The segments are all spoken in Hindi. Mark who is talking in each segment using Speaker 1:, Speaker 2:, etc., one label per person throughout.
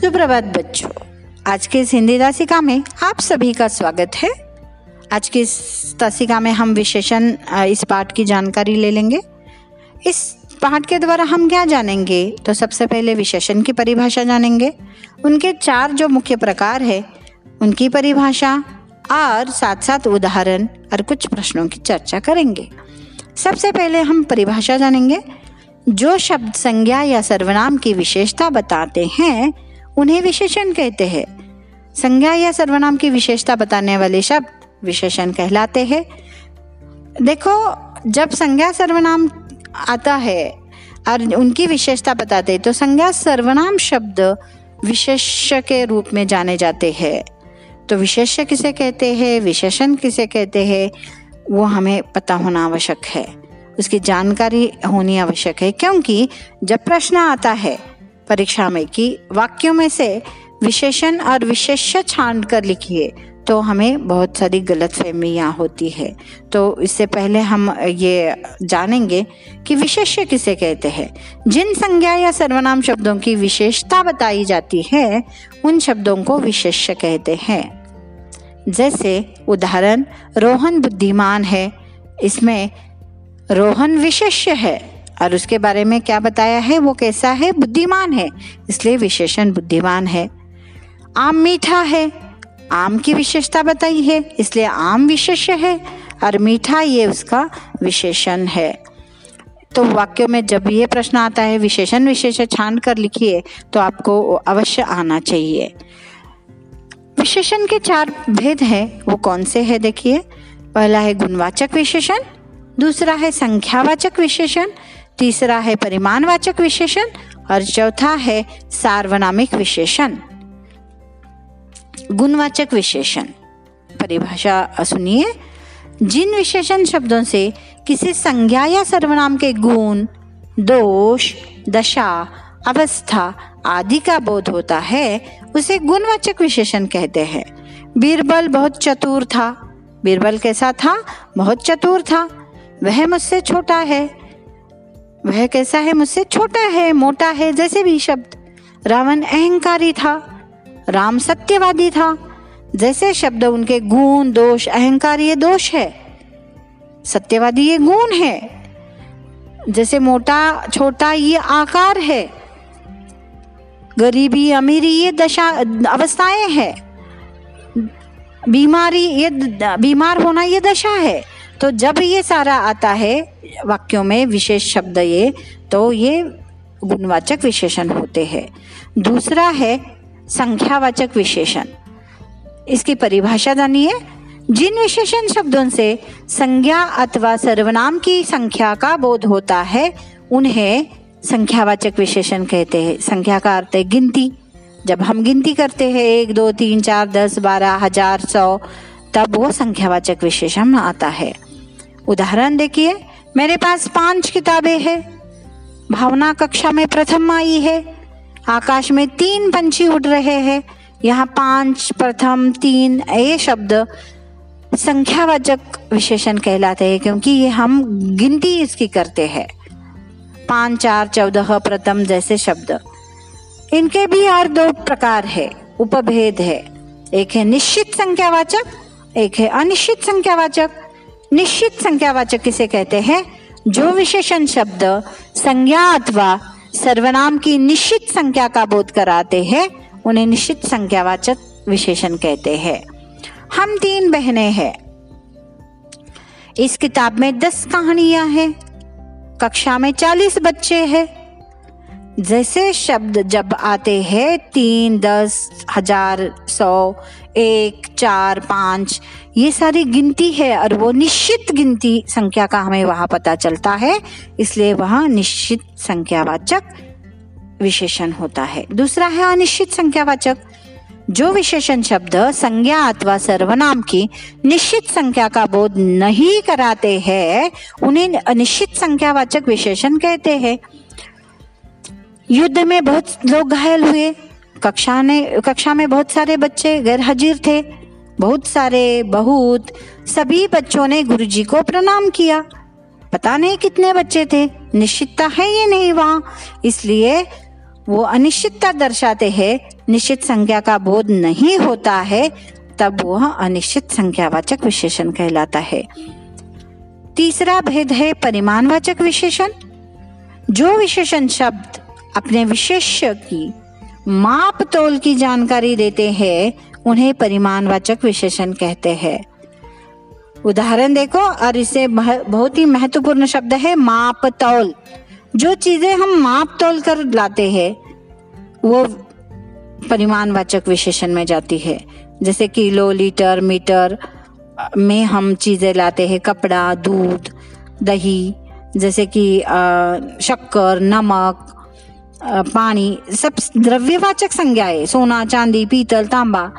Speaker 1: सुप्रभात बच्चों। आज के इस हिंदी दासिका में आप सभी का स्वागत है। आज की इस दासिका में हम विशेषण इस पाठ की जानकारी ले लेंगे। इस पाठ के द्वारा हम क्या जानेंगे तो सबसे पहले विशेषण की परिभाषा जानेंगे। उनके चार जो मुख्य प्रकार है, उनकी परिभाषा, और साथ साथ उदाहरण, और कुछ प्रश्नों की चर्चा करेंगे। सबसे पहले हम परिभाषा जानेंगे। जो शब्द संज्ञा या सर्वनाम की विशेषता बताते हैं उन्हें विशेषण कहते हैं। संज्ञा या सर्वनाम की विशेषता बताने वाले शब्द विशेषण कहलाते हैं। देखो, जब संज्ञा सर्वनाम आता है और उनकी विशेषता बताते तो संज्ञा सर्वनाम शब्द विशेष्य के रूप में जाने जाते हैं। तो विशेष्य किसे कहते हैं, विशेषण किसे कहते हैं, वो हमें पता होना आवश्यक है। उसकी जानकारी होनी आवश्यक है, क्योंकि जब प्रश्न आता है परीक्षा में कि वाक्यों में से विशेषण और विशेष्य छांट कर लिखिए तो हमें बहुत सारी गलत फहमियाँ होती है। तो इससे पहले हम ये जानेंगे कि विशेष्य किसे कहते हैं। जिन संज्ञा या सर्वनाम शब्दों की विशेषता बताई जाती है, उन शब्दों को विशेष्य कहते हैं। जैसे उदाहरण, रोहन बुद्धिमान है। इसमें रोहन विशेष्य है। और उसके बारे में क्या बताया है? वो कैसा है? बुद्धिमान है, इसलिए विशेषण बुद्धिमान है। आम मीठा है, आम की विशेषता बताई है, इसलिए आम विशेष्य है, और मीठा ये उसका विशेषण है। तो वाक्यों में जब ये प्रश्न आता है, विशेषण विशेष छान कर लिखिए तो आपको अवश्य आना चाहिए। विशेषण के चार भेद हैं, वो कौन से हैं देखिए? पहला है गुणवाचक विशेषण, दूसरा है संख्यावाचक विशेषण तीसरा है परिमाणवाचक विशेषण और चौथा है सार्वनामिक विशेषण। गुणवाचक विशेषण। परिभाषा सुनिए। जिन विशेषण शब्दों से किसी संज्ञा या सर्वनाम के गुण, दोष, दशा, अवस्था आदि का बोध होता है, उसे गुणवाचक विशेषण कहते हैं। बीरबल बहुत चतुर था। बीरबल कैसा था? बहुत चतुर था। वह मुझसे छोटा है। वह कैसा है मुझसे छोटा है, मोटा है, जैसे भी शब्द। रावण अहंकारी था, राम सत्यवादी था। जैसे शब्द उनके गुण, दोष, अहंकार ये दोष है। सत्यवादी ये गुण है। जैसे मोटा, छोटा ये आकार है। गरीबी, अमीरी ये दशा, अवस्थाएँ है। बीमारी ये, बीमार होना ये दशा है। तो जब ये सारा आता है वाक्यों में विशेष शब्द ये तो ये गुणवाचक विशेषण होते हैं। दूसरा है संख्यावाचक विशेषण। इसकी परिभाषा जानिए जिन विशेषण शब्दों से संज्ञा अथवा सर्वनाम की संख्या का बोध होता है, उन्हें संख्यावाचक विशेषण कहते हैं। संख्या का अर्थ है गिनती। जब हम गिनती करते हैं, एक, दो, तीन, चार, दस, बारह, हज़ार, सौ, तब वो संख्यावाचक विशेषण आता है। उदाहरण देखिए। मेरे पास पाँच किताबें हैं। भावना कक्षा में प्रथम आई है। आकाश में तीन पंछी उड़ रहे हैं। यहाँ पाँच, प्रथम, तीन, ये शब्द संख्यावाचक विशेषण कहलाते हैं क्योंकि ये हम गिनती इसकी करते हैं। पाँच, चार, चौदह, प्रथम जैसे शब्द। इनके भी और दो प्रकार है। उपभेद है। एक है निश्चित संख्यावाचक, एक है अनिश्चित संख्यावाचक। निश्चित संख्यावाचक किसे कहते हैं? जो विशेषण शब्द, संज्ञा अथवा सर्वनाम की निश्चित संख्या का बोध कराते हैं, उन्हें निश्चित संख्यावाचक विशेषण कहते हैं। हम तीन बहनें हैं। इस किताब में दस कहानियाँ हैं। कक्षा में चालीस बच्चे हैं। जैसे शब्द जब आते हैं, तीन, दस, हज़ार, सौ, एक, चार, पाँच, ये सारी गिनती है और वो निश्चित गिनती संख्या का हमें वहाँ पता चलता है, इसलिए वह निश्चित संख्यावाचक विशेषण होता है। दूसरा है अनिश्चित संख्यावाचक। जो विशेषण शब्द संज्ञा अथवा सर्वनाम की निश्चित संख्या का बोध नहीं कराते हैं, उन्हें अनिश्चित संख्यावाचक विशेषण कहते हैं। युद्ध में बहुत लोग घायल हुए। कक्षा ने, कक्षा में बहुत सारे बच्चे गैर हाजिर थे। बहुत सारे बहुत सभी बच्चों ने गुरुजी को प्रणाम किया। पता नहीं कितने बच्चे थे। निश्चितता है ये नहीं वहाँ। इसलिए वो अनिश्चितता दर्शाते हैं। निश्चित संख्या का बोध नहीं होता है, तब वह अनिश्चित संख्यावाचक विशेषण कहलाता है। तीसरा भेद है परिमाणवाचक विशेषण। जो विशेषण शब्द अपने विशेष्य की माप तोल की जानकारी देते हैं, उन्हें परिमाणवाचक विशेषण कहते हैं। उदाहरण देखो, और इसे बहुत ही महत्वपूर्ण शब्द है माप तौल जो चीज़ें हम माप तोल कर लाते हैं, वो परिमाणवाचक विशेषण में जाती है। जैसे किलो लीटर मीटर, में हम चीज़ें लाते हैं, कपड़ा, दूध, दही, जैसे कि शक्कर, नमक पानी सब द्रव्यवाचक संज्ञाएँ सोना चांदी पीतल तांबा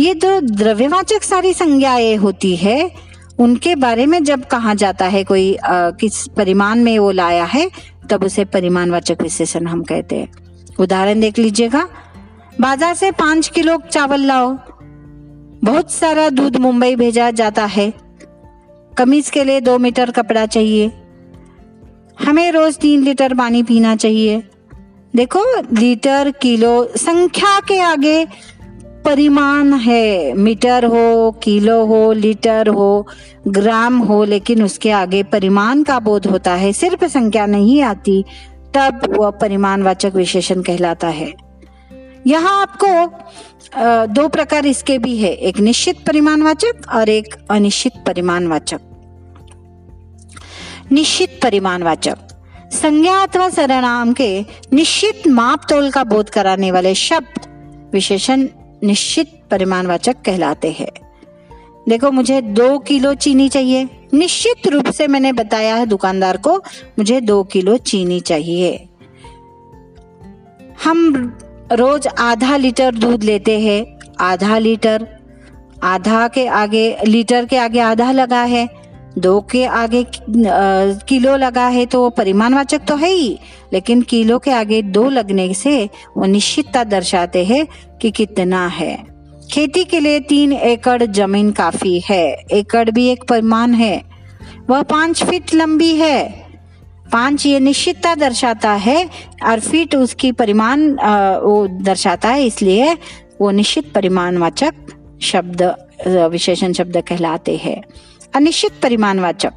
Speaker 1: ये जो द्रव्यवाचक सारी संज्ञाएँ होती है। उनके बारे में जब कहा जाता है कोई आ, किस परिमाण में वो लाया है तब उसे परिमाणवाचक विशेषण हम कहते हैं। उदाहरण देख लीजिएगा। बाज़ार से पाँच किलो चावल लाओ। बहुत सारा दूध मुंबई भेजा जाता है। कमीज के लिए दो मीटर कपड़ा चाहिए। हमें रोज तीन लीटर पानी पीना चाहिए। देखो, लीटर किलो संख्या के आगे परिमाण है। मीटर हो, किलो हो, लीटर हो, ग्राम हो, लेकिन उसके आगे परिमाण का बोध होता है। सिर्फ़ संख्या नहीं आती, तब वह परिमाणवाचक विशेषण कहलाता है। यहाँ आपको दो प्रकार इसके भी है। एक निश्चित परिमाणवाचक और एक अनिश्चित परिमाणवाचक। निश्चित परिमाणवाचक। संज्ञा अथवा सरनाम के निश्चित माप तोल का बोध कराने वाले शब्द विशेषण निश्चित परिमाणवाचक कहलाते हैं। देखो, मुझे दो किलो चीनी चाहिए। निश्चित रूप से मैंने बताया है दुकानदार को, मुझे दो किलो चीनी चाहिए। हम रोज आधा लीटर दूध लेते हैं। आधा लीटर, आधा के आगे, लीटर के आगे आधा लगा है। दो के आगे किलो लगा है तो वो परिमाणवाचक तो है ही, लेकिन किलो के आगे दो लगने से वो निश्चितता दर्शाते हैं कि कितना है। खेती के लिए तीन एकड़ ज़मीन काफ़ी है, एकड़ भी एक परिमाण है। वह पाँच फीट लंबी है। पाँच ये निश्चितता दर्शाता है, और फीट उसकी परिमाण वो दर्शाता है, इसलिए वो निश्चित परिमाणवाचक शब्द विशेषण शब्द कहलाते हैं। अनिश्चित परिमाणवाचक।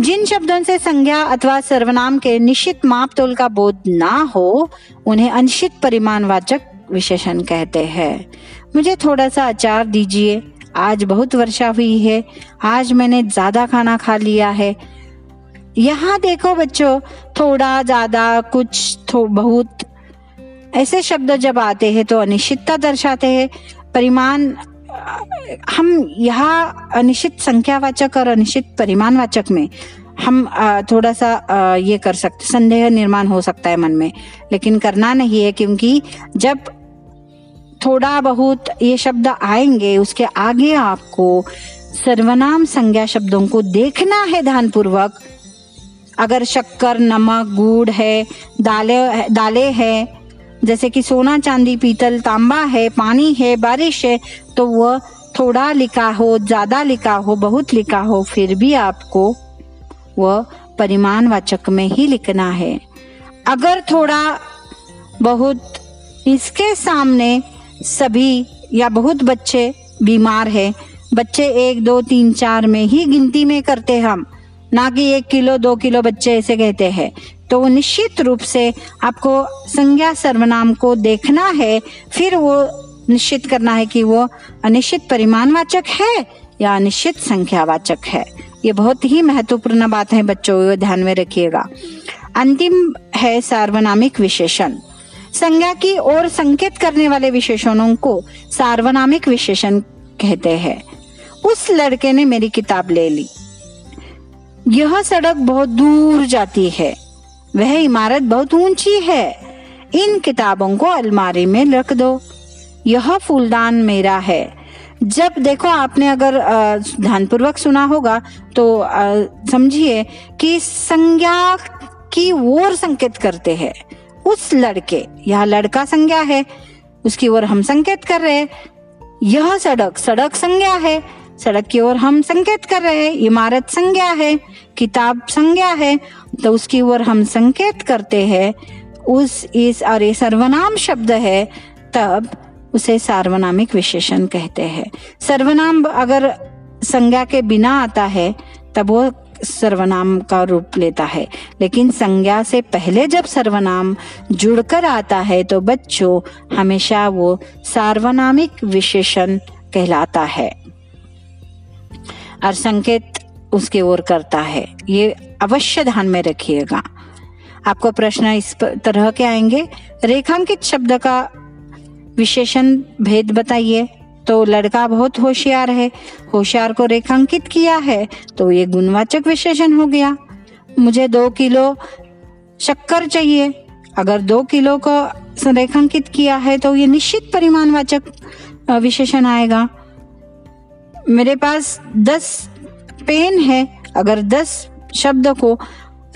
Speaker 1: जिन शब्दों से संज्ञा अथवा सर्वनाम के निश्चित माप तोल का बोध ना हो, उन्हें अनिश्चित परिमाणवाचक विशेषण कहते हैं। मुझे थोड़ा सा अचार दीजिए। आज बहुत वर्षा हुई है। आज मैंने ज़्यादा खाना खा लिया है। यहाँ देखो बच्चों, थोड़ा ज़्यादा, कुछ थो, बहुत। ऐसे शब्द जब आते हैं तो अनिश्चितता दर्शाते हैं। परिमाण हम यहाँ अनिश्चित संख्यावाचक और अनिश्चित परिमाणवाचक में हम थोड़ा सा ये कर सकते, संदेह निर्माण हो सकता है मन में। लेकिन करना नहीं है क्योंकि जब थोड़ा बहुत ये शब्द आएँगे, उसके आगे आपको सर्वनाम संज्ञा शब्दों को देखना है ध्यान पूर्वक अगर शक्कर, नमक, गुड़ है, दाले दाले है जैसे कि सोना, चांदी, पीतल, तांबा है, पानी है, बारिश है तो वह थोड़ा लिखा हो, ज़्यादा लिखा हो, बहुत लिखा हो, फिर भी आपको वह परिमाण वाचक में ही लिखना है। अगर थोड़ा बहुत इसके सामने सभी या बहुत बच्चे बीमार है, बच्चे एक, दो, तीन, चार में ही गिनती में करते हम, ना कि एक किलो, दो किलो बच्चे ऐसे कहते हैं। तो निश्चित रूप से आपको संज्ञा सर्वनाम को देखना है, फिर वो निश्चित करना है कि वो अनिश्चित परिमाणवाचक है या अनिश्चित संख्यावाचक है। ये बहुत ही महत्वपूर्ण बात है बच्चों को ध्यान में रखिएगा। अंतिम है सार्वनामिक विशेषण। संज्ञा की ओर संकेत करने वाले विशेषणों को सार्वनामिक विशेषण कहते हैं। उस लड़के ने मेरी किताब ले ली। यह सड़क बहुत दूर जाती है। वह इमारत बहुत ऊँची है। इन किताबों को अलमारी में रख दो। यह फूलदान मेरा है। जब देखो आपने अगर ध्यानपूर्वक सुना होगा तो समझिए कि संज्ञा की ओर संकेत करते हैं। उस लड़के, यह लड़का संज्ञा है, उसकी ओर हम संकेत कर रहे हैं। यह सड़क सड़क संज्ञा है। सड़क की ओर हम संकेत कर रहे हैं, इमारत संज्ञा है, किताब संज्ञा है तो उसकी ओर हम संकेत करते हैं। उस, इस, और ये सर्वनाम शब्द है, तब उसे सार्वनामिक विशेषण कहते हैं। सर्वनाम अगर संज्ञा के बिना आता है, तब वो सर्वनाम का रूप लेता है। लेकिन संज्ञा से पहले जब सर्वनाम जुड़कर आता है तो बच्चों, हमेशा वो सार्वनामिक विशेषण कहलाता है। और संकेत उसके ओर करता है। ये अवश्य ध्यान में रखिएगा। आपको प्रश्न इस तरह के आएँगे। रेखांकित शब्द का विशेषण भेद बताइए। तो लड़का बहुत होशियार है। होशियार को रेखांकित किया है तो ये गुणवाचक विशेषण हो गया। मुझे दो किलो शक्कर चाहिए। अगर दो किलो को रेखांकित किया है तो ये निश्चित परिमाणवाचक विशेषण आएगा। मेरे पास दस पेन है। अगर दस शब्द को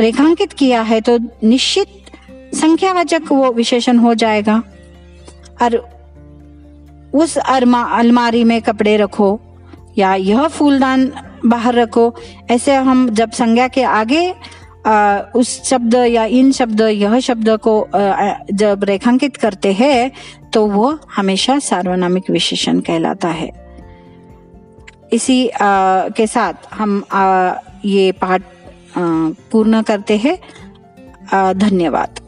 Speaker 1: रेखांकित किया है तो निश्चित संख्यावाचक वो विशेषण हो जाएगा। और उस अरमा अलमारी में कपड़े रखो या यह फूलदान बाहर रखो। ऐसे हम जब संज्ञा के आगे आ, उस शब्द या इन शब्द यह शब्द को आ, जब रेखांकित करते हैं तो वो हमेशा सार्वनामिक विशेषण कहलाता है। इसी आ, के साथ हम आ, ये पाठ पूर्ण करते हैं। धन्यवाद।